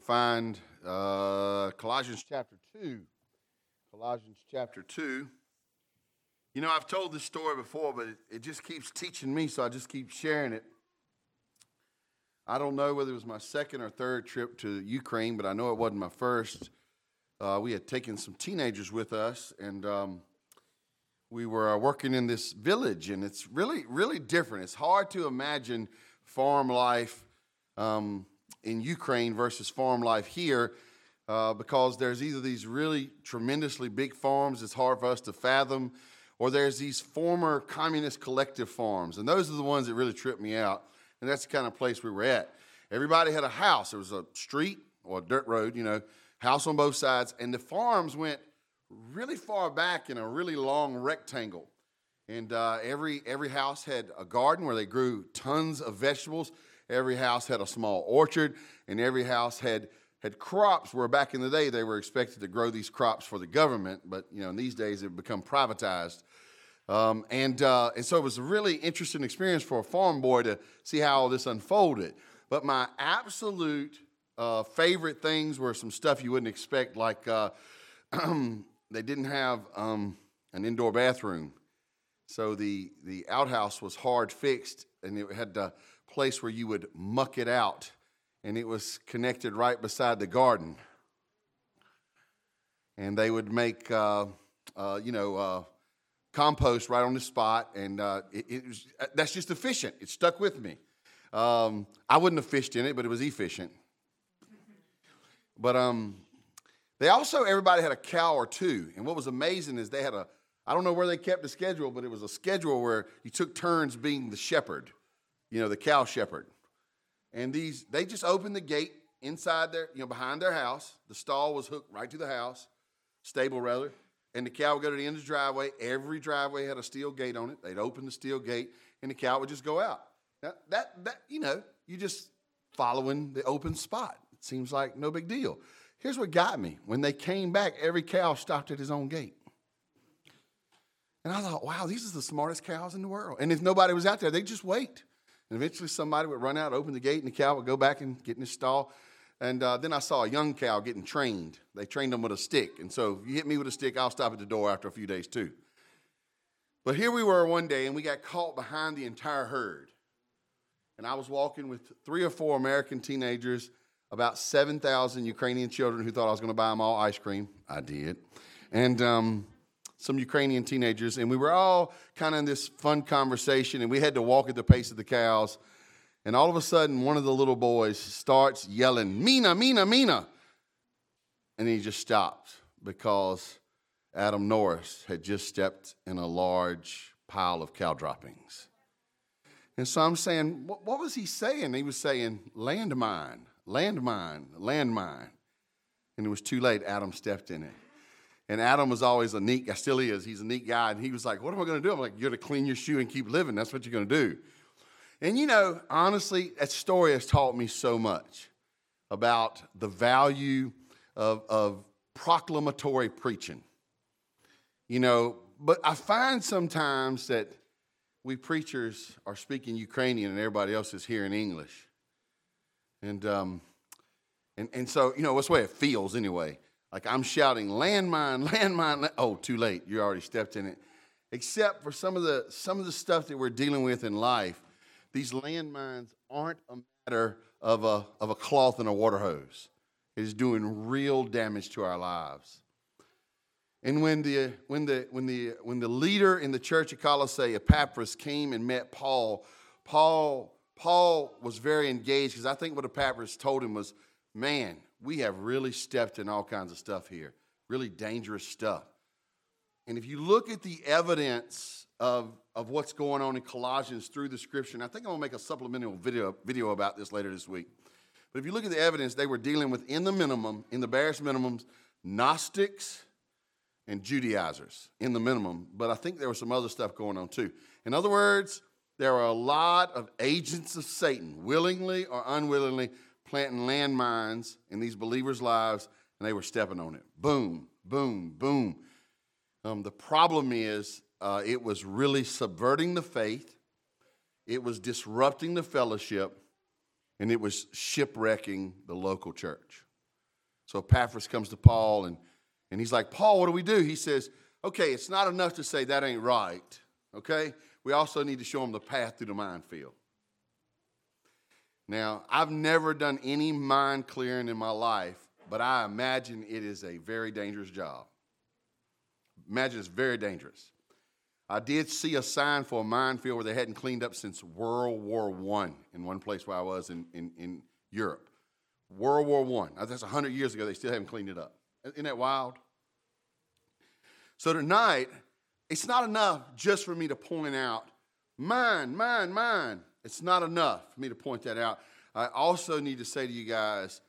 find uh, Colossians chapter 2. Colossians chapter 2. You know, I've told this story before, but it, it just keeps teaching me, so I just keep sharing it. I don't know whether it was my second or third trip to Ukraine, but I know it wasn't my first. Uh, we had taken some teenagers with us, and um, we were uh, working in this village, and it's really, really different. It's hard to imagine farm life um, in Ukraine versus farm life here uh, because there's either these really tremendously big farms it's hard for us to fathom, or there's these former communist collective farms. And those are the ones that really trip me out. And that's the kind of place we were at. Everybody had a house. There was a street or a dirt road, you know, house on both sides. And the farms went really far back in a really long rectangle. And uh, every, every house had a garden where they grew tons of vegetables. Every house had a small orchard, and every house had had crops where back in the day they were expected to grow these crops for the government, but you know in these days they've become privatized. Um, and uh, and so it was a really interesting experience for a farm boy to see how all this unfolded. But my absolute uh, favorite things were some stuff you wouldn't expect, like uh, they didn't have um, an indoor bathroom, so the the outhouse was hard fixed, and it had to place where you would muck it out, and it was connected right beside the garden. And they would make, uh, uh, you know, uh, compost right on the spot, and uh, it, it was, uh, that's just efficient. It stuck with me. Um, I wouldn't have fished in it, but it was efficient. But um, they also, everybody had a cow or two. And what was amazing is they had a, I don't know where they kept the schedule, but it was a schedule where you took turns being the shepherd you know, the cow shepherd. And these, they just opened the gate inside their, you know, behind their house. The stall was hooked right to the house, stable rather. And the cow would go to the end of the driveway. Every driveway had a steel gate on it. They'd open the steel gate, and the cow would just go out. Now, that, that you know, you just following the open spot. It seems like no big deal. Here's what got me. When they came back, every cow stopped at his own gate. And I thought, wow, these are the smartest cows in the world. And if nobody was out there, they'd just wait. And eventually somebody would run out, open the gate, and the cow would go back and get in his stall. And uh, then I saw a young cow getting trained. They trained them with a stick. And so if you hit me with a stick, I'll stop at the door after a few days too. But here we were one day, and we got caught behind the entire herd. And I was walking with three or four American teenagers, about 7,000 Ukrainian children who thought I was going to buy them all ice cream. I did. And um, some Ukrainian teenagers, and we were all kind of in this fun conversation, and we had to walk at the pace of the cows. And all of a sudden, one of the little boys starts yelling, Mina, Mina, Mina. And he just stopped because Adam Norris had just stepped in a large pile of cow droppings. And so I'm saying, what, what was he saying? He was saying, landmine, landmine, landmine. And it was too late. Adam stepped in it. And Adam was always a neat guy, still is. He's a neat guy. And he was like, What am I going to do? I'm like, You're going to clean your shoe and keep living. That's what you're going to do. And you know, honestly, that story has taught me so much about the value of, of proclamatory preaching. You know, but I find sometimes that we preachers are speaking Ukrainian and everybody else is hearing English. And, um, and, and so, you know, what's the way it feels anyway. Like I'm shouting, landmine, landmine. Land. Oh, too late. You already stepped in it. Except for some of the some of the stuff that we're dealing with in life, these landmines aren't a matter of a of a cloth and a water hose. It is doing real damage to our lives. And when the when the when the when the leader in the church of Colossae, Epaphras, came and met Paul, Paul Paul was very engaged because I think what Epaphras told him was, "Man, we have really stepped in all kinds of stuff here, really dangerous stuff. And if you look at the evidence of, of what's going on in Colossians through the scripture, and I think I'm gonna make a supplemental video, video about this later this week. But if you look at the evidence, they were dealing with in the minimum, in the barest minimums, Gnostics and Judaizers in the minimum. But I think there was some other stuff going on too. In other words, there are a lot of agents of Satan, willingly or unwillingly, planting landmines in these believers' lives, and they were stepping on it. Boom, boom, boom. Um, the problem is, uh, it was really subverting the faith, it was disrupting the fellowship, and it was shipwrecking the local church. So Epaphras comes to Paul and, and he's like, Paul, what do we do? He says, okay, it's not enough to say that ain't right, okay? We also need to show them the path through the minefield. Now, I've never done any mine clearing in my life, but I imagine it is a very dangerous job. Imagine it's very dangerous. I did see a sign for a minefield where they hadn't cleaned up since World War I in one place where I was in, in, in Europe. World War I. That's 100 years ago. They still haven't cleaned it up. Isn't that wild? So tonight, it's not enough just for me to point out, mine, mine, mine. It's not enough for me to point that out. I also need to say to you guys,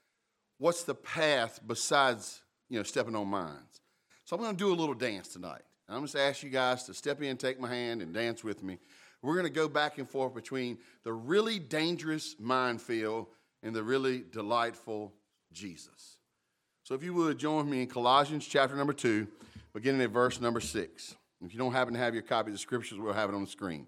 what's the path besides, you know, stepping on mines? So I'm going to do a little dance tonight. I'm just ask you guys to step in, take my hand, and dance with me. We're going to go back and forth between the really dangerous minefield and the really delightful Jesus. So if you would join me in Colossians chapter number 2, beginning at verse number 6. If you don't happen to have your copy of the scriptures, we'll have it on the screen.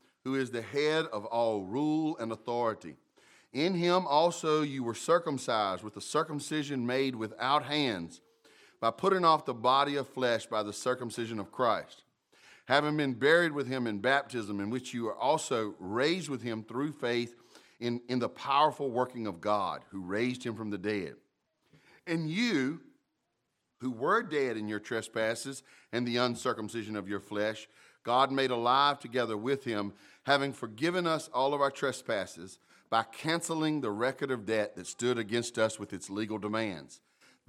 who is the head of all rule and authority. In him also you were circumcised with a circumcision made without hands by putting off the body of flesh by the circumcision of Christ, having been buried with him in baptism, in which you are also raised with him through faith in, in the powerful working of God, who raised him from the dead. And you, who were dead in your trespasses and the uncircumcision of your flesh, God made alive together with him, having forgiven us all of our trespasses by canceling the record of debt that stood against us with its legal demands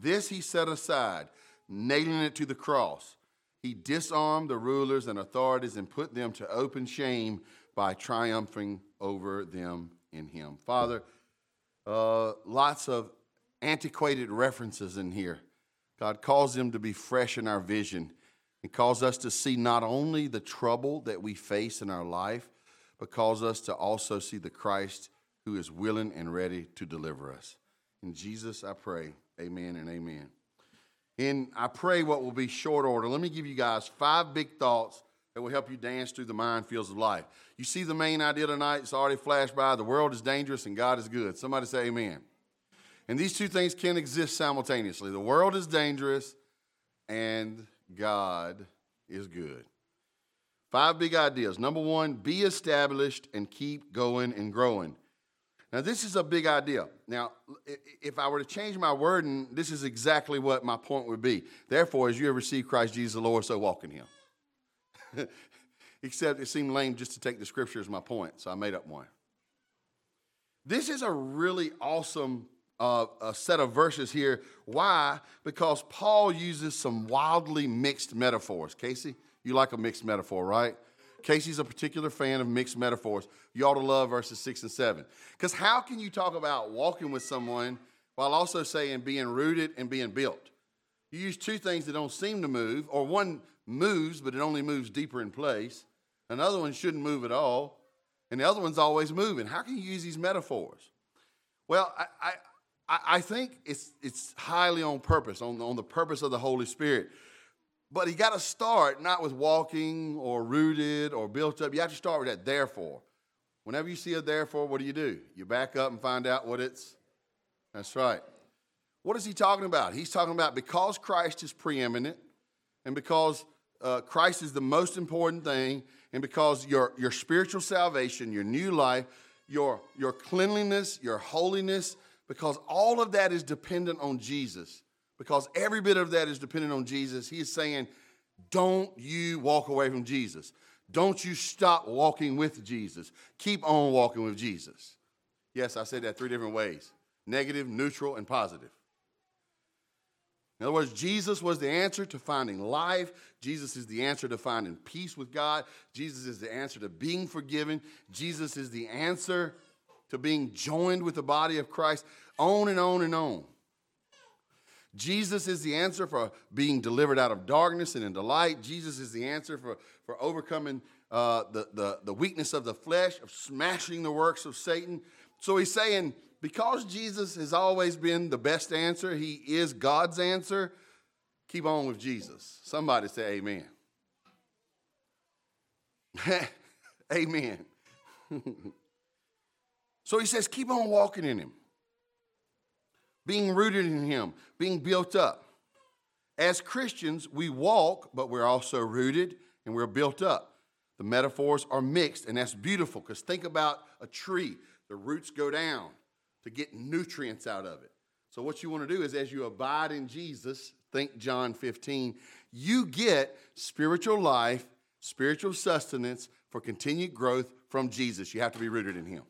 this he set aside, nailing it to the cross. He disarmed the rulers and authorities and put them to open shame by triumphing over them in him. Father, uh, lots of antiquated references in here. God calls them to be fresh in our vision and calls us to see not only the trouble that we face in our life, but calls us to also see the Christ who is willing and ready to deliver us. In Jesus, I pray. Amen and amen. And I pray what will be short order. Let me give you guys five big thoughts that will help you dance through the minefields of life. You see the main idea tonight, it's already flashed by. The world is dangerous and God is good. Somebody say amen. And these two things can exist simultaneously. The world is dangerous and God is good. Five big ideas. Number one, be established and keep going and growing. Now, this is a big idea. Now, if I were to change my wording, this is exactly what my point would be. Therefore, as you have received Christ Jesus the Lord, so walk in him. Except it seemed lame just to take the scripture as my point, so I made up one. This is a really awesome uh, a set of verses here. Why? Because Paul uses some wildly mixed metaphors. Casey, you like a mixed metaphor, right? Casey's a particular fan of mixed metaphors. You ought to love verses six and seven. Because how can you talk about walking with someone while also saying being rooted and being built? You use two things that don't seem to move, or one moves, but it only moves deeper in place. Another one shouldn't move at all, and the other one's always moving. How can you use these metaphors? Well, I, I, I think it's, it's highly on purpose, on, on the purpose of the Holy Spirit. But you got to start not with walking or rooted or built up. You have to start with that therefore. Whenever you see a therefore, what do you do? You back up and find out what it's. That's right. What is he talking about? He's talking about because Christ is preeminent and because uh, Christ is the most important thing, and because your, your spiritual salvation, your new life, your, your cleanliness, your holiness, because all of that is dependent on Jesus because every bit of that is dependent on Jesus. He is saying, don't you walk away from Jesus. Don't you stop walking with Jesus. Keep on walking with Jesus. Yes, I said that three different ways negative, neutral, and positive. In other words, Jesus was the answer to finding life. Jesus is the answer to finding peace with God. Jesus is the answer to being forgiven. Jesus is the answer to being joined with the body of Christ. On and on and on. Jesus is the answer for being delivered out of darkness and into light. Jesus is the answer for, for overcoming uh, the, the, the weakness of the flesh, of smashing the works of Satan. So he's saying, because Jesus has always been the best answer, he is God's answer, keep on with Jesus. Somebody say amen. amen. so he says, keep on walking in him being rooted in Him, being built up. As Christians, we walk, but we're also rooted and we're built up. The metaphors are mixed, and that's beautiful because think about a tree. The roots go down to get nutrients out of it. So, what you want to do is, as you abide in Jesus, think John 15, you get spiritual life, spiritual sustenance for continued growth from Jesus. You have to be rooted in Him.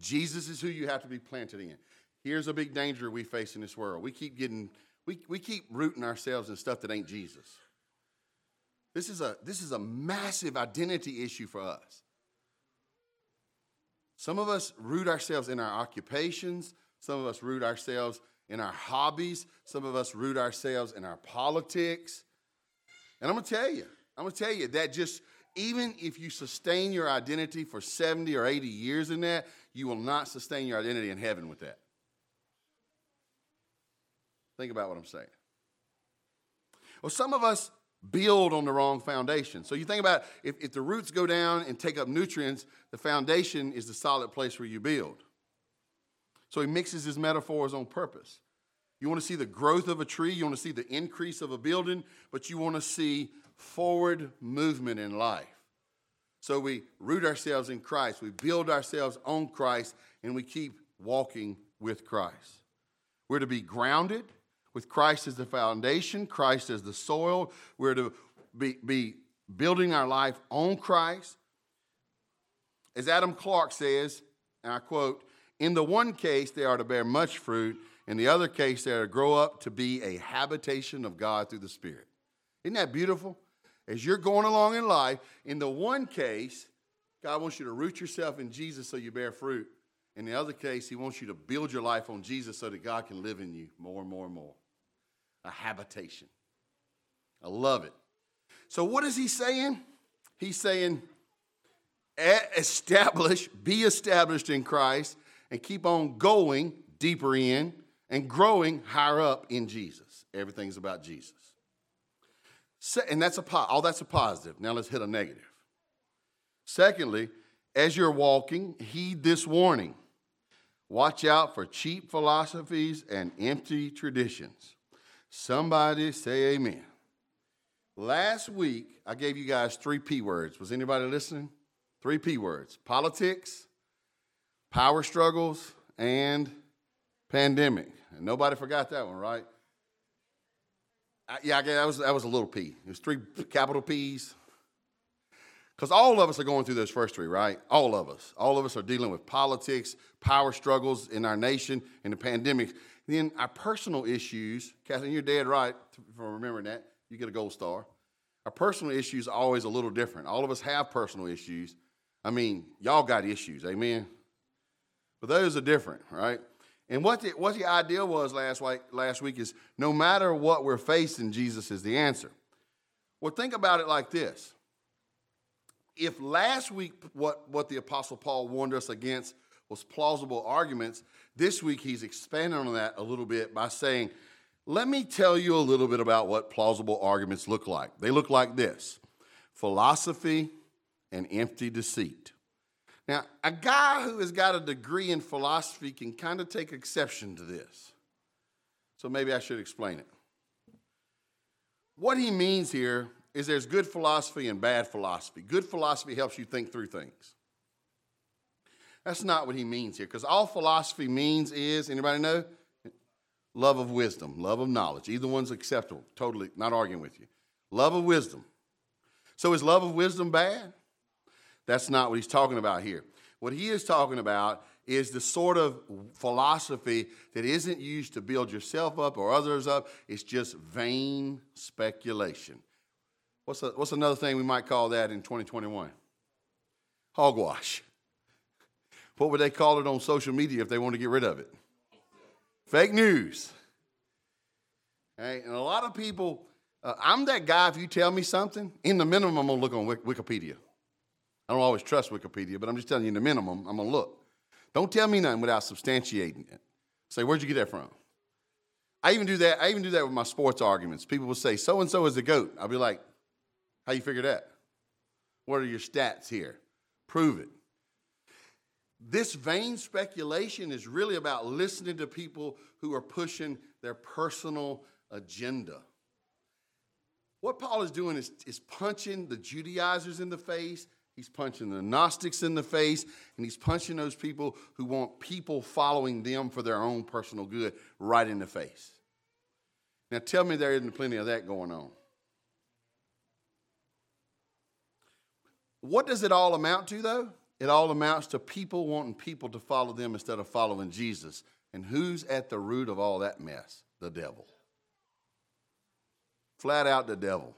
Jesus is who you have to be planted in. Here's a big danger we face in this world. We keep getting, we, we keep rooting ourselves in stuff that ain't Jesus. This is a this is a massive identity issue for us. Some of us root ourselves in our occupations, some of us root ourselves in our hobbies, some of us root ourselves in our politics. And I'm gonna tell you, I'm gonna tell you that just even if you sustain your identity for 70 or 80 years in that, you will not sustain your identity in heaven with that. Think about what I'm saying. Well, some of us build on the wrong foundation. So you think about if, if the roots go down and take up nutrients, the foundation is the solid place where you build. So he mixes his metaphors on purpose. You want to see the growth of a tree, you want to see the increase of a building, but you want to see forward movement in life. So we root ourselves in Christ, we build ourselves on Christ, and we keep walking with Christ. We're to be grounded with Christ as the foundation, Christ as the soil. We're to be, be building our life on Christ. As Adam Clarke says, and I quote, in the one case, they are to bear much fruit. In the other case, they are to grow up to be a habitation of God through the Spirit. Isn't that beautiful? As you're going along in life, in the one case, God wants you to root yourself in Jesus so you bear fruit. In the other case, He wants you to build your life on Jesus so that God can live in you more and more and more a habitation. I love it. So, what is he saying? He's saying, establish, be established in Christ, and keep on going deeper in and growing higher up in Jesus. Everything's about Jesus. And that's a all that's a positive. Now let's hit a negative. Secondly, as you're walking, heed this warning. Watch out for cheap philosophies and empty traditions. Somebody say amen. Last week, I gave you guys three P words. Was anybody listening? Three P words politics, power struggles, and pandemic. And nobody forgot that one, right? I, yeah, I that was, that was a little P. It was three capital P's. Because all of us are going through those first three, right? All of us. All of us are dealing with politics, power struggles in our nation, and the pandemic. Then our personal issues, Kathleen, you're dead right for remembering that. You get a gold star. Our personal issues are always a little different. All of us have personal issues. I mean, y'all got issues, amen? But those are different, right? And what the, what the idea was last week, last week is no matter what we're facing, Jesus is the answer. Well, think about it like this. If last week what, what the Apostle Paul warned us against was plausible arguments, this week, he's expanding on that a little bit by saying, Let me tell you a little bit about what plausible arguments look like. They look like this philosophy and empty deceit. Now, a guy who has got a degree in philosophy can kind of take exception to this. So maybe I should explain it. What he means here is there's good philosophy and bad philosophy. Good philosophy helps you think through things. That's not what he means here, because all philosophy means is, anybody know? Love of wisdom, love of knowledge. Either one's acceptable. Totally not arguing with you. Love of wisdom. So is love of wisdom bad? That's not what he's talking about here. What he is talking about is the sort of philosophy that isn't used to build yourself up or others up. It's just vain speculation. What's, a, what's another thing we might call that in 2021? Hogwash. What would they call it on social media if they want to get rid of it? Fake news. Right? And a lot of people, uh, I'm that guy, if you tell me something, in the minimum, I'm going to look on Wikipedia. I don't always trust Wikipedia, but I'm just telling you, in the minimum, I'm going to look. Don't tell me nothing without substantiating it. Say, where'd you get that from? I even do that. I even do that with my sports arguments. People will say, so and so is the GOAT. I'll be like, how you figure that? What are your stats here? Prove it. This vain speculation is really about listening to people who are pushing their personal agenda. What Paul is doing is, is punching the Judaizers in the face, he's punching the Gnostics in the face, and he's punching those people who want people following them for their own personal good right in the face. Now tell me there isn't plenty of that going on. What does it all amount to, though? It all amounts to people wanting people to follow them instead of following Jesus. And who's at the root of all that mess? The devil. Flat out the devil.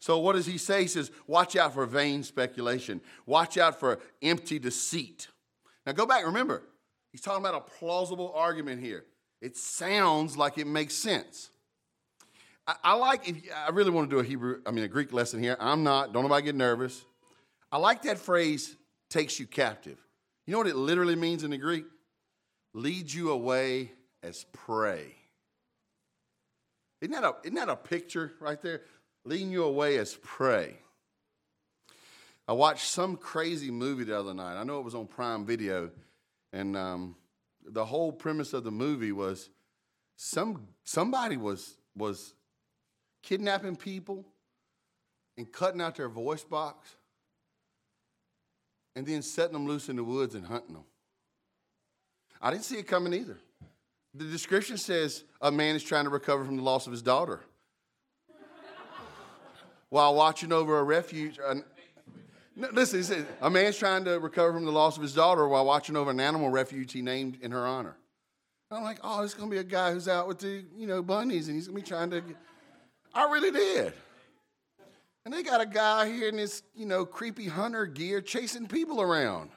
So, what does he say? He says, Watch out for vain speculation, watch out for empty deceit. Now, go back, remember, he's talking about a plausible argument here. It sounds like it makes sense. I, I like, if, I really want to do a Hebrew, I mean, a Greek lesson here. I'm not, don't nobody get nervous. I like that phrase, takes you captive. You know what it literally means in the Greek? Leads you away as prey. Isn't that a, isn't that a picture right there? Leading you away as prey. I watched some crazy movie the other night. I know it was on Prime Video, and um, the whole premise of the movie was some somebody was was kidnapping people and cutting out their voice box and then setting them loose in the woods and hunting them. I didn't see it coming either. The description says a man is trying to recover from the loss of his daughter while watching over a refuge. Uh, no, listen, says a man's trying to recover from the loss of his daughter while watching over an animal refuge he named in her honor. I'm like, oh, this is gonna be a guy who's out with the you know bunnies, and he's gonna be trying to. Get... I really did. And they got a guy here in this, you know, creepy hunter gear chasing people around.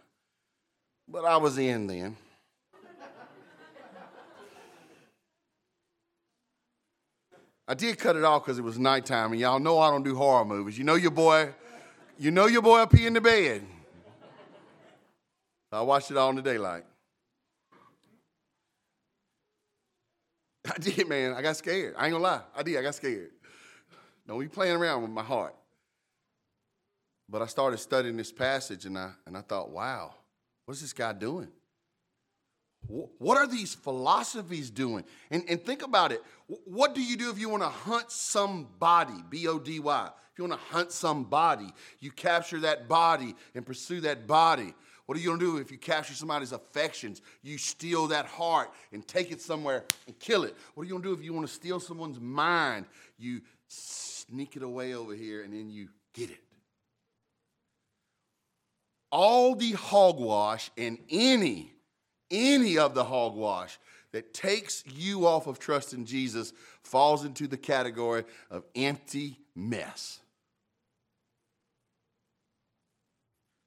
But I was in then. I did cut it off because it was nighttime, and y'all know I don't do horror movies. You know your boy, you know your boy up here in the bed. I watched it all in the daylight. I did, man. I got scared. I ain't gonna lie. I did. I got scared. Don't be playing around with my heart. But I started studying this passage, and I and I thought, wow, what is this guy doing? What are these philosophies doing? And, and think about it. What do you do if you want to hunt somebody? B O D Y. If you want to hunt somebody, you capture that body and pursue that body. What are you going to do if you capture somebody's affections? You steal that heart and take it somewhere and kill it. What are you going to do if you want to steal someone's mind? You sneak it away over here and then you get it. All the hogwash and any any of the hogwash that takes you off of trusting Jesus falls into the category of empty mess.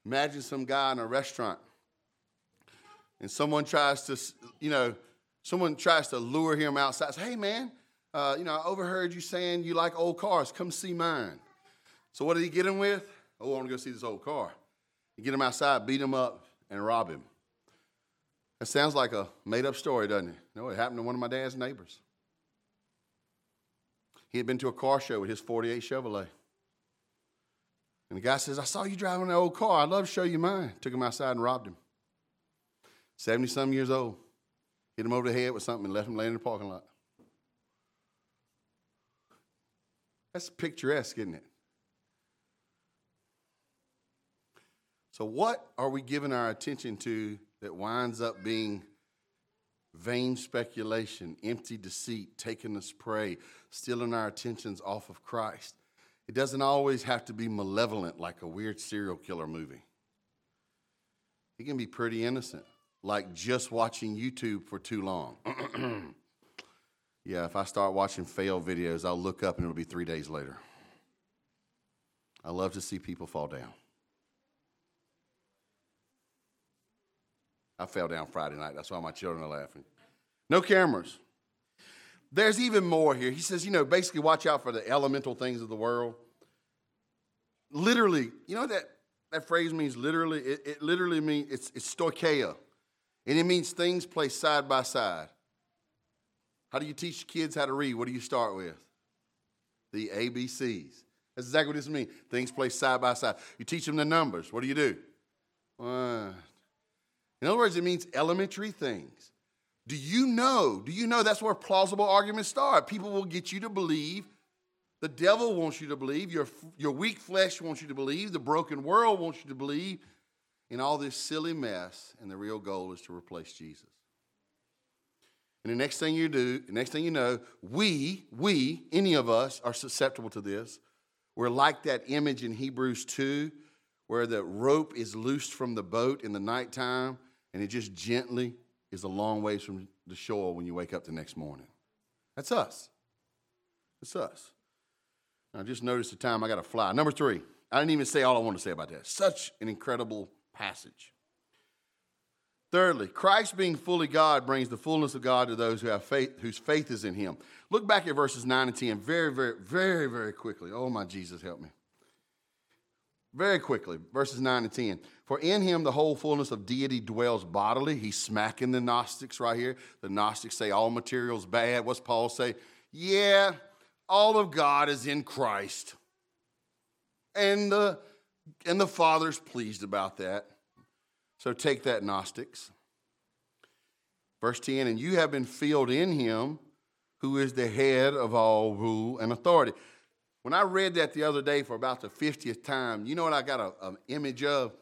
Imagine some guy in a restaurant and someone tries to, you know, someone tries to lure him outside. Say, hey, man, uh, you know, I overheard you saying you like old cars. Come see mine. So what did he get him with? Oh, I want to go see this old car. Get him outside, beat him up, and rob him. That sounds like a made up story, doesn't it? No, it happened to one of my dad's neighbors. He had been to a car show with his 48 Chevrolet. And the guy says, I saw you driving that old car. I'd love to show you mine. Took him outside and robbed him. 70 some years old. Hit him over the head with something and left him laying in the parking lot. That's picturesque, isn't it? So, what are we giving our attention to that winds up being vain speculation, empty deceit, taking us prey, stealing our attentions off of Christ. It doesn't always have to be malevolent like a weird serial killer movie. It can be pretty innocent, like just watching YouTube for too long. yeah, if I start watching fail videos, I'll look up and it'll be three days later. I love to see people fall down. I fell down Friday night. That's why my children are laughing. No cameras. there's even more here. He says, you know, basically watch out for the elemental things of the world. Literally, you know that, that phrase means literally? It, it literally means it's, it's stoicheia. And it means things placed side by side. How do you teach kids how to read? What do you start with? The ABCs. That's exactly what this means. Things placed side by side. You teach them the numbers. What do you do? Uh, in other words, it means elementary things. Do you know? Do you know that's where plausible arguments start? People will get you to believe. The devil wants you to believe. Your, your weak flesh wants you to believe. The broken world wants you to believe in all this silly mess. And the real goal is to replace Jesus. And the next thing you do, the next thing you know, we, we, any of us are susceptible to this. We're like that image in Hebrews 2 where the rope is loosed from the boat in the nighttime and it just gently is a long ways from the shore when you wake up the next morning. That's us. That's us. Now, just notice the time I got to fly. Number three, I didn't even say all I want to say about that. Such an incredible passage. Thirdly, Christ being fully God brings the fullness of God to those who have faith, whose faith is in him. Look back at verses 9 and 10 very, very, very, very quickly. Oh, my Jesus, help me. Very quickly, verses 9 and 10. For in him the whole fullness of deity dwells bodily. He's smacking the Gnostics right here. The Gnostics say all material's bad. What's Paul say? Yeah, all of God is in Christ. And the, and the Father's pleased about that. So take that, Gnostics. Verse 10 And you have been filled in him who is the head of all rule and authority. When I read that the other day for about the 50th time, you know what I got an image of?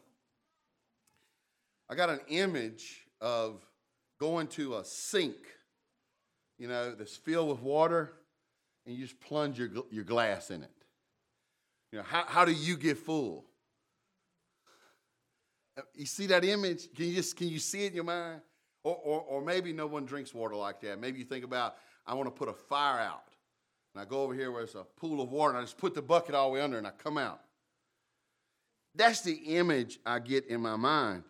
I got an image of going to a sink, you know, that's filled with water, and you just plunge your, your glass in it. You know, how, how do you get full? Uh, you see that image? Can you just can you see it in your mind? Or, or, or maybe no one drinks water like that. Maybe you think about, I want to put a fire out. And I go over here where there's a pool of water and I just put the bucket all the way under and I come out. That's the image I get in my mind.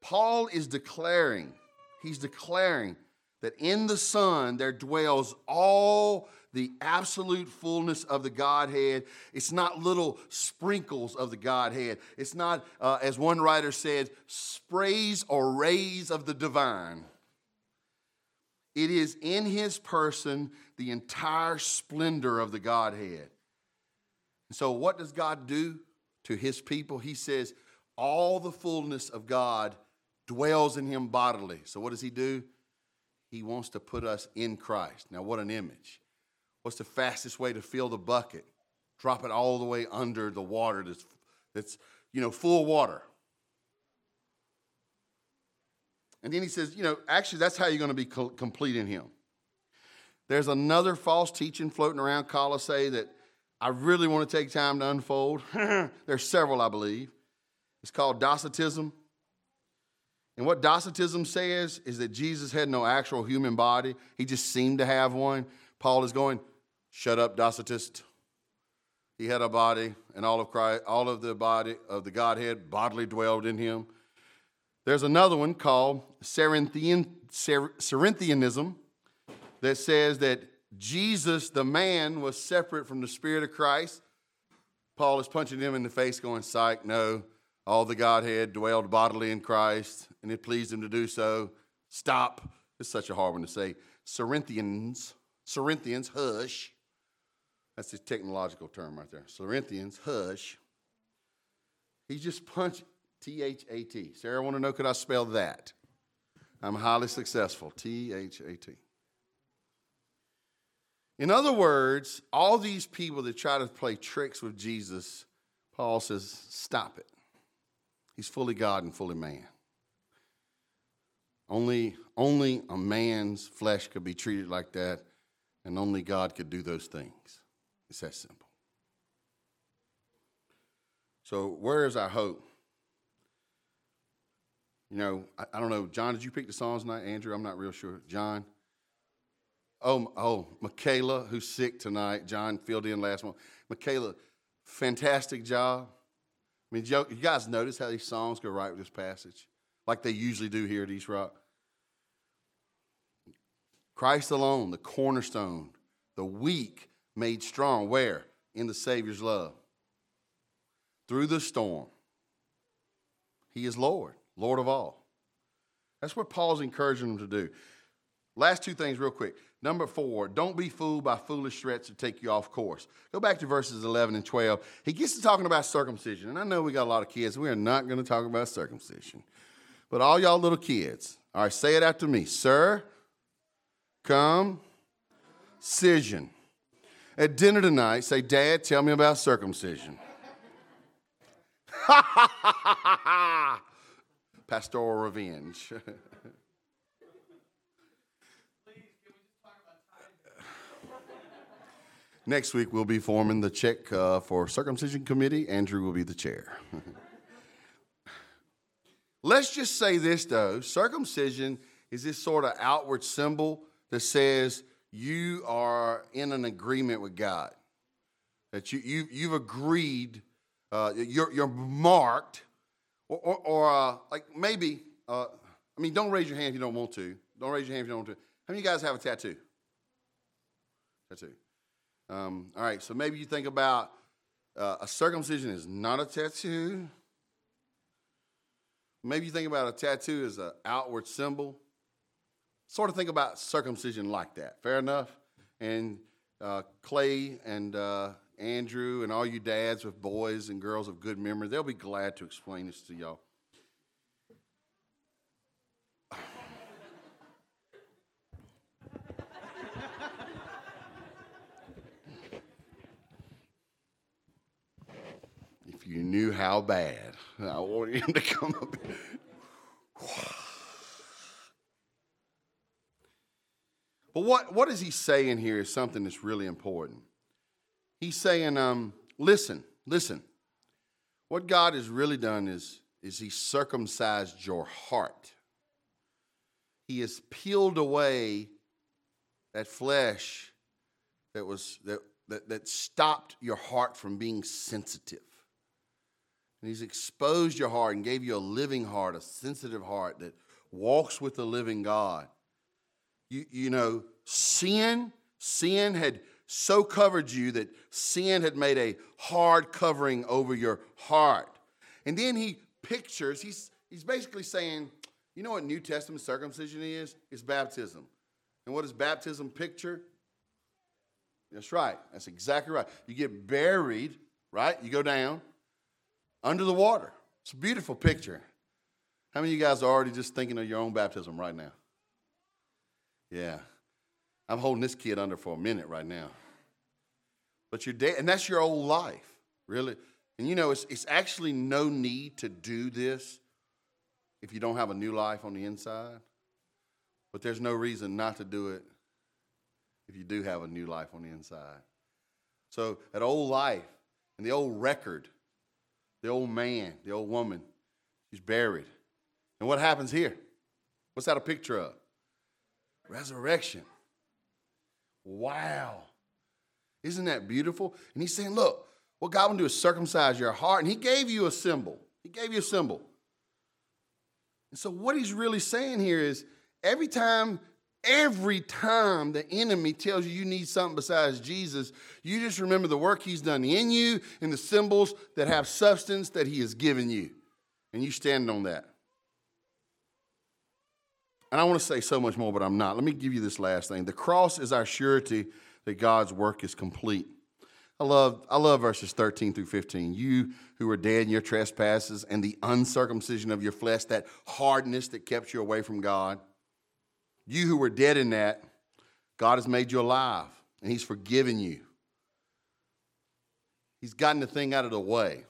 Paul is declaring, he's declaring that in the Son there dwells all the absolute fullness of the Godhead. It's not little sprinkles of the Godhead. It's not, uh, as one writer said, sprays or rays of the divine. It is in his person the entire splendor of the Godhead. So, what does God do to his people? He says, All the fullness of God dwells in him bodily. So, what does he do? He wants to put us in Christ. Now, what an image. What's the fastest way to fill the bucket? Drop it all the way under the water that's, that's you know, full water. And then he says, you know, actually, that's how you're going to be co- complete in him. There's another false teaching floating around Colossae that I really want to take time to unfold. There's several, I believe. It's called Docetism. And what Docetism says is that Jesus had no actual human body, he just seemed to have one. Paul is going, Shut up, Docetist. He had a body, and all of Christ, all of the body of the Godhead bodily dwelled in him. There's another one called Cerinthian, Cerinthianism that says that Jesus, the man, was separate from the Spirit of Christ. Paul is punching him in the face, going, Psych, no. All the Godhead dwelled bodily in Christ, and it pleased him to do so. Stop. It's such a hard one to say. Cerinthians, Cerinthians, hush. That's the technological term right there. Cerinthians, hush. He just punched T H A T. Sarah, I want to know could I spell that? I'm highly successful. T H A T. In other words, all these people that try to play tricks with Jesus, Paul says, stop it. He's fully God and fully man. Only, only a man's flesh could be treated like that, and only God could do those things. It's that simple. So, where is our hope? You know, I, I, don't know. John, did you pick the songs tonight? Andrew, I'm not real sure. John? Oh, oh, Michaela, who's sick tonight. John filled in last month. Michaela, fantastic job. I mean, you guys notice how these songs go right with this passage? Like they usually do here at East Rock. Christ alone, the cornerstone, the weak made strong. Where? In the Savior's love. Through the storm. He is Lord, Lord of all. That's what Paul's encouraging them to do. Last two things, real quick. Number four, don't be fooled by foolish threats to take you off course. Go back to verses 11 and 12. He gets to talking about circumcision. And I know we got a lot of kids. We are not going to talk about circumcision. But all y'all little kids, all right, say it after me. Sir, come, cision. At dinner tonight, say, Dad, tell me about circumcision. Pastoral revenge. Next week, we'll be forming the check uh, for circumcision committee. Andrew will be the chair. Let's just say this, though circumcision is this sort of outward symbol that says you are in an agreement with God, that you, you, you've agreed, uh, you're, you're marked, or, or, or uh, like maybe, uh, I mean, don't raise your hand if you don't want to. Don't raise your hand if you don't want to. How many of you guys have a tattoo? Tattoo. Um, all right, so maybe you think about uh, a circumcision is not a tattoo. Maybe you think about a tattoo as an outward symbol. Sort of think about circumcision like that. Fair enough? And uh, Clay and uh, Andrew and all you dads with boys and girls of good memory, they'll be glad to explain this to y'all. You knew how bad I wanted him to come up. But what, what is he saying here is something that's really important. He's saying, um, listen, listen. What God has really done is, is he circumcised your heart. He has peeled away that flesh that was that, that, that stopped your heart from being sensitive. And he's exposed your heart and gave you a living heart, a sensitive heart that walks with the living God. You, you know, sin, sin had so covered you that sin had made a hard covering over your heart. And then he pictures, he's, he's basically saying, you know what New Testament circumcision is? It's baptism. And what does baptism picture? That's right. That's exactly right. You get buried, right? You go down under the water. It's a beautiful picture. How many of you guys are already just thinking of your own baptism right now? Yeah. I'm holding this kid under for a minute right now. But you're dead, and that's your old life, really. And you know, it's, it's actually no need to do this if you don't have a new life on the inside. But there's no reason not to do it if you do have a new life on the inside. So that old life and the old record, the old man, the old woman, she's buried. And what happens here? What's that a picture of? Resurrection. Wow. Isn't that beautiful? And he's saying, look, what God will do is circumcise your heart. And he gave you a symbol. He gave you a symbol. And so what he's really saying here is every time, every time the enemy tells you you need something besides Jesus, you just remember the work he's done in you and the symbols that have substance that he has given you. And you stand on that. And I want to say so much more, but I'm not. Let me give you this last thing. The cross is our surety that God's work is complete. I love, I love verses 13 through 15. You who were dead in your trespasses and the uncircumcision of your flesh, that hardness that kept you away from God. You who were dead in that, God has made you alive and He's forgiven you. He's gotten the thing out of the way.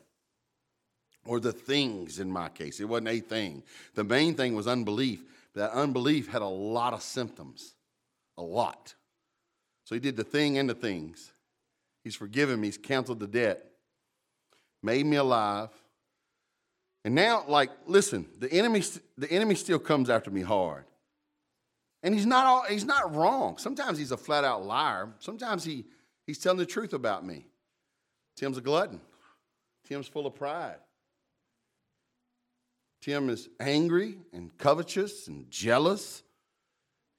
Or the things in my case. It wasn't a thing. The main thing was unbelief. That unbelief had a lot of symptoms, a lot. So he did the thing and the things. He's forgiven me, he's canceled the debt, made me alive. And now, like, listen, the enemy, the enemy still comes after me hard. And he's not, all, he's not wrong. Sometimes he's a flat out liar. Sometimes he, he's telling the truth about me. Tim's a glutton. Tim's full of pride. Tim is angry and covetous and jealous.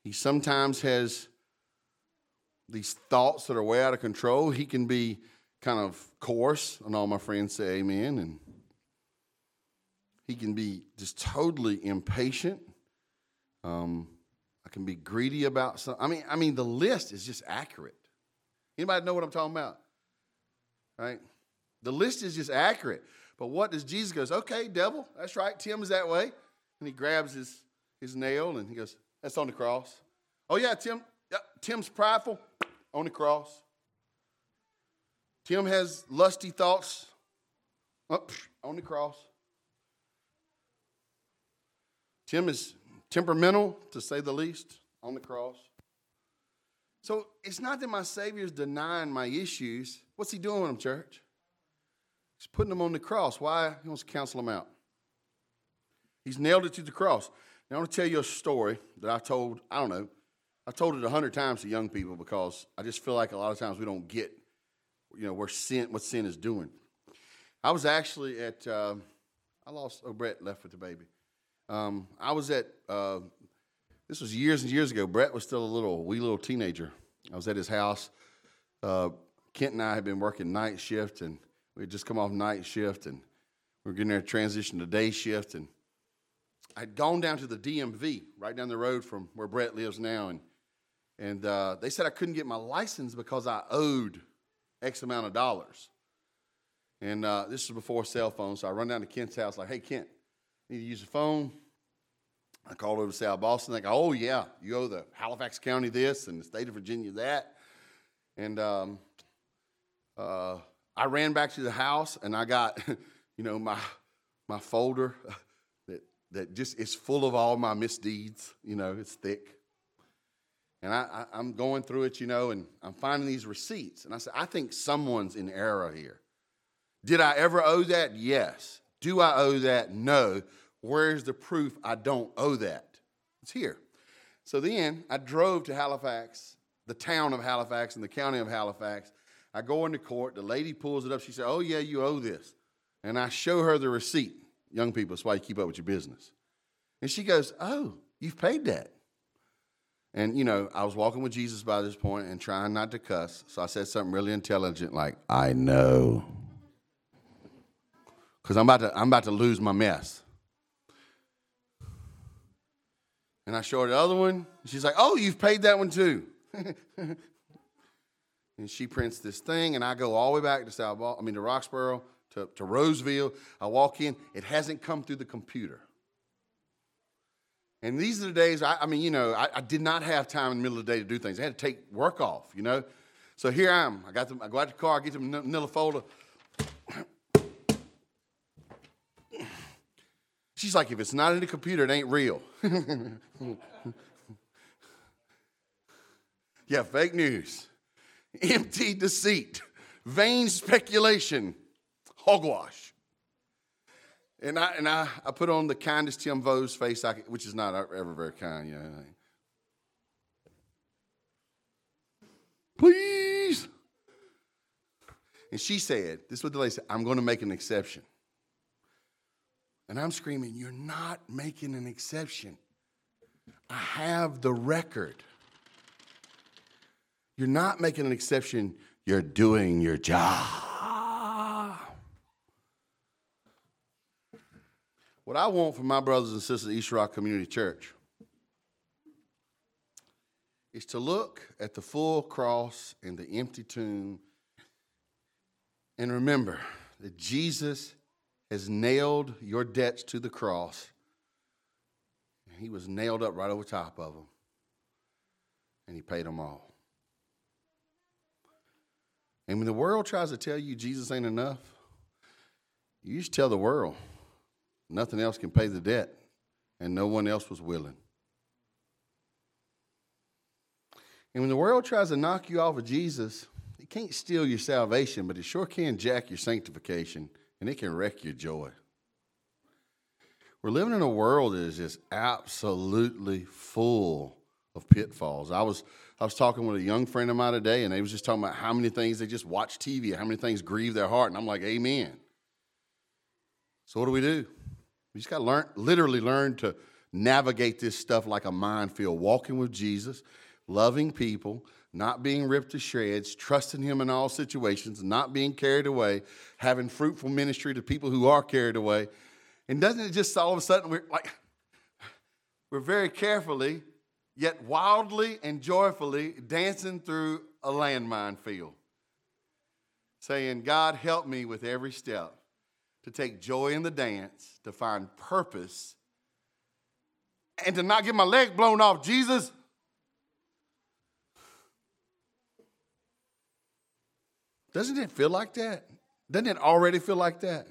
He sometimes has these thoughts that are way out of control. He can be kind of coarse, and all my friends say amen. And he can be just totally impatient. Um, can be greedy about something. I mean, I mean, the list is just accurate. Anybody know what I'm talking about? Right? The list is just accurate. But what does Jesus goes, okay, devil, that's right, Tim is that way. And he grabs his, his nail and he goes, that's on the cross. Oh yeah, Tim, yeah, Tim's prideful on the cross. Tim has lusty thoughts on the cross. Tim is temperamental, to say the least, on the cross. So it's not that my Savior's denying my issues. What's he doing with them, church? He's putting them on the cross. Why? He wants to counsel them out. He's nailed it to the cross. Now, I want to tell you a story that I told, I don't know, I told it a hundred times to young people because I just feel like a lot of times we don't get, you know, where sin, what sin is doing. I was actually at, uh, I lost, oh, Brett left with the baby. Um, I was at, uh, this was years and years ago. Brett was still a little, wee little teenager. I was at his house. Uh, Kent and I had been working night shift and we had just come off night shift and we were getting there to transition to day shift. And I'd gone down to the DMV right down the road from where Brett lives now. And, and uh, they said I couldn't get my license because I owed X amount of dollars. And uh, this was before cell phones. So I run down to Kent's house, like, hey, Kent, need to use the phone. I called over to South Boston. They go, oh, yeah, you owe the Halifax County this and the state of Virginia that. And um, uh, I ran back to the house and I got, you know, my my folder that that just is full of all my misdeeds. You know, it's thick. And I, I, am going through it, you know, and I'm finding these receipts. And I said, I think someone's in error here. Did I ever owe that? Yes. Do I owe that? No. Where's the proof I don't owe that? It's here. So then I drove to Halifax, the town of Halifax and the county of Halifax, I go into court. The lady pulls it up. She said, Oh, yeah, you owe this. And I show her the receipt. Young people, that's why you keep up with your business. And she goes, Oh, you've paid that. And, you know, I was walking with Jesus by this point and trying not to cuss. So I said something really intelligent like, I know. Because I'm, about to, I'm about to lose my mess. And I show her the other one. She's like, Oh, you've paid that one too. and she prints this thing, and I go all the way back to South Ball, I mean to Roxborough, to, to Roseville. I walk in, it hasn't come through the computer. And these are the days, I, I mean, you know, I, I, did not have time in the middle of the day to do things. I had to take work off, you know. So here I am. I got them, I go out to the car, I get the manila folder. She's like, if it's not in the computer, it ain't real. yeah, fake news empty deceit, vain speculation, hogwash. And I, and I, I put on the kindest Tim Vose face, I could, which is not ever very kind, you know. Please. And she said, This is what the lady said, I'm going to make an exception. And I'm screaming, You're not making an exception. I have the record. You're not making an exception, you're doing your job. What I want for my brothers and sisters at East Rock Community Church is to look at the full cross and the empty tomb and remember that Jesus has nailed your debts to the cross. And He was nailed up right over top of them, and he paid them all. And when the world tries to tell you Jesus ain't enough, you just tell the world nothing else can pay the debt, and no one else was willing. And when the world tries to knock you off of Jesus, it can't steal your salvation, but it sure can jack your sanctification, and it can wreck your joy. We're living in a world that is just absolutely full of pitfalls. I was I was talking with a young friend of mine today, and they was just talking about how many things they just watch TV, how many things grieve their heart, and I'm like, Amen. So what do we do? We just got to learn, literally learn to navigate this stuff like a minefield, walking with Jesus, loving people, not being ripped to shreds, trusting Him in all situations, not being carried away, having fruitful ministry to people who are carried away. And doesn't it just all of a sudden we're like, we're very carefully, yet wildly and joyfully dancing through a landmine field, saying, God, help me with every step to take joy in the dance, to find purpose, and to not get my leg blown off. Jesus, Doesn't it feel like that? Doesn't it already feel like that?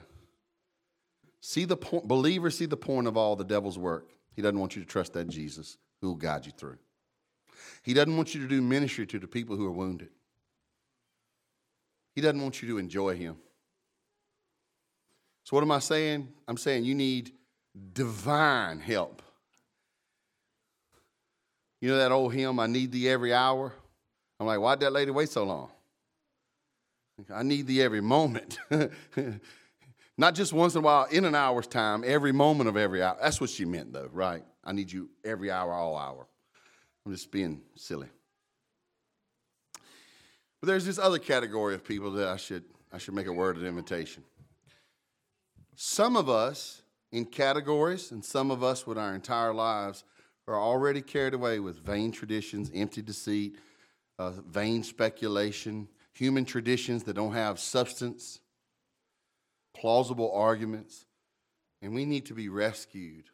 See the point, believers see the point of all the devil's work. He doesn't want you to trust that Jesus who will guide you through. He doesn't want you to do ministry to the people who are wounded. He doesn't want you to enjoy him. So, what am I saying? I'm saying you need divine help. You know that old hymn, I need thee every hour? I'm like, why'd that lady wait so long? I need thee every moment. Not just once in a while, in an hour's time, every moment of every hour. That's what she meant, though, right? I need you every hour, all hour. I'm just being silly. But there's this other category of people that I should, I should make a word of invitation. Some of us in categories, and some of us with our entire lives, are already carried away with vain traditions, empty deceit, uh, vain speculation, human traditions that don't have substance, plausible arguments, and we need to be rescued.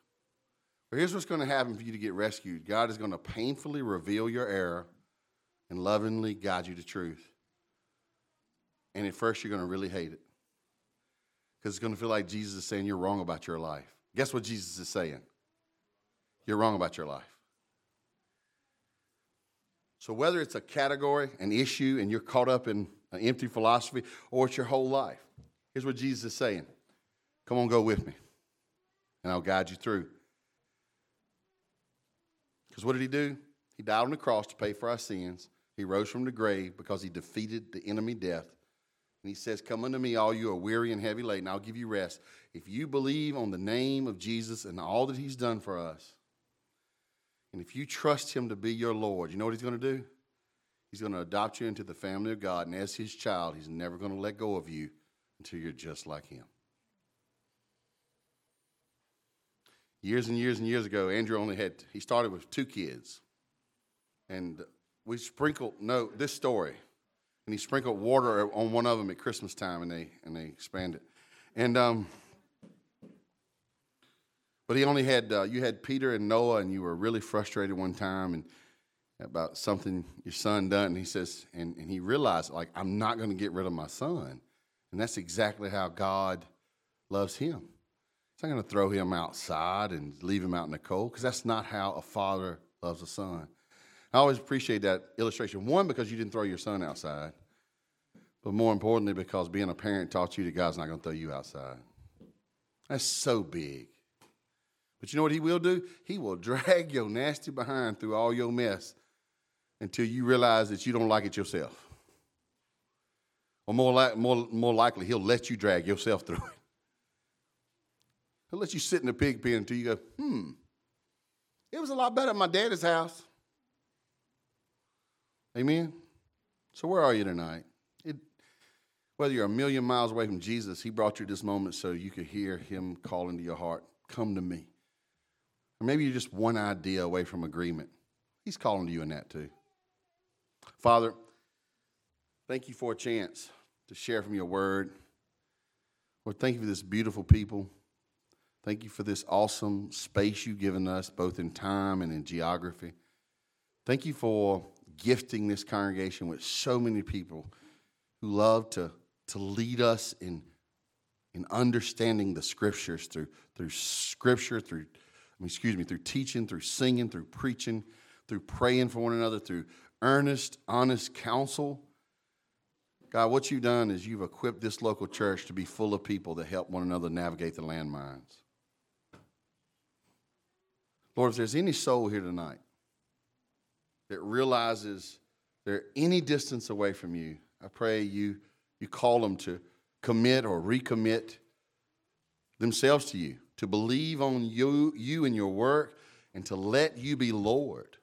But here's what's going to happen for you to get rescued God is going to painfully reveal your error and lovingly guide you to truth. And at first, you're going to really hate it because it's going to feel like Jesus is saying you're wrong about your life. Guess what Jesus is saying? You're wrong about your life. So, whether it's a category, an issue, and you're caught up in an empty philosophy, or it's your whole life, here's what Jesus is saying Come on, go with me, and I'll guide you through. Because what did he do? He died on the cross to pay for our sins. He rose from the grave because he defeated the enemy death. And he says, Come unto me, all you are weary and heavy laden, I'll give you rest. If you believe on the name of Jesus and all that he's done for us, and if you trust Him to be your Lord, you know what He's going to do? He's going to adopt you into the family of God. And as His child, He's never going to let go of you until you're just like Him. Years and years and years ago, Andrew only had, he started with two kids. And we sprinkled, no, this story. And he sprinkled water on one of them at Christmas time and they, and they expanded. And, um, but he only had, uh, you had Peter and Noah, and you were really frustrated one time and about something your son done. And he says, and, and he realized, like, I'm not going to get rid of my son. And that's exactly how God loves him. He's not going to throw him outside and leave him out in the cold because that's not how a father loves a son. I always appreciate that illustration. One, because you didn't throw your son outside, but more importantly, because being a parent taught you that God's not going to throw you outside. That's so big. But you know what he will do? He will drag your nasty behind through all your mess until you realize that you don't like it yourself. Or more, like, more, more likely, he'll let you drag yourself through it. He'll let you sit in the pig pen until you go, hmm, it was a lot better at my daddy's house. Amen? So, where are you tonight? It, whether you're a million miles away from Jesus, he brought you this moment so you could hear him calling to your heart, Come to me. Or maybe you're just one idea away from agreement. He's calling to you in that too. Father, thank you for a chance to share from your word. Lord, thank you for this beautiful people. Thank you for this awesome space you've given us, both in time and in geography. Thank you for gifting this congregation with so many people who love to, to lead us in, in understanding the scriptures through, through scripture, through I mean, excuse me, through teaching, through singing, through preaching, through praying for one another, through earnest, honest counsel. God, what you've done is you've equipped this local church to be full of people that help one another navigate the landmines. Lord, if there's any soul here tonight that realizes they're any distance away from you, I pray you, you call them to commit or recommit themselves to you to believe on you, you and your work, and to let you be Lord,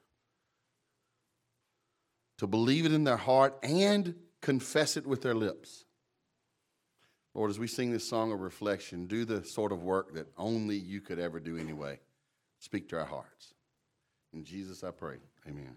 to believe it in their heart and confess it with their lips. Lord, as we sing this song of reflection, do the sort of work that only you could ever do anyway. Speak to our hearts. In Jesus I pray. Amen.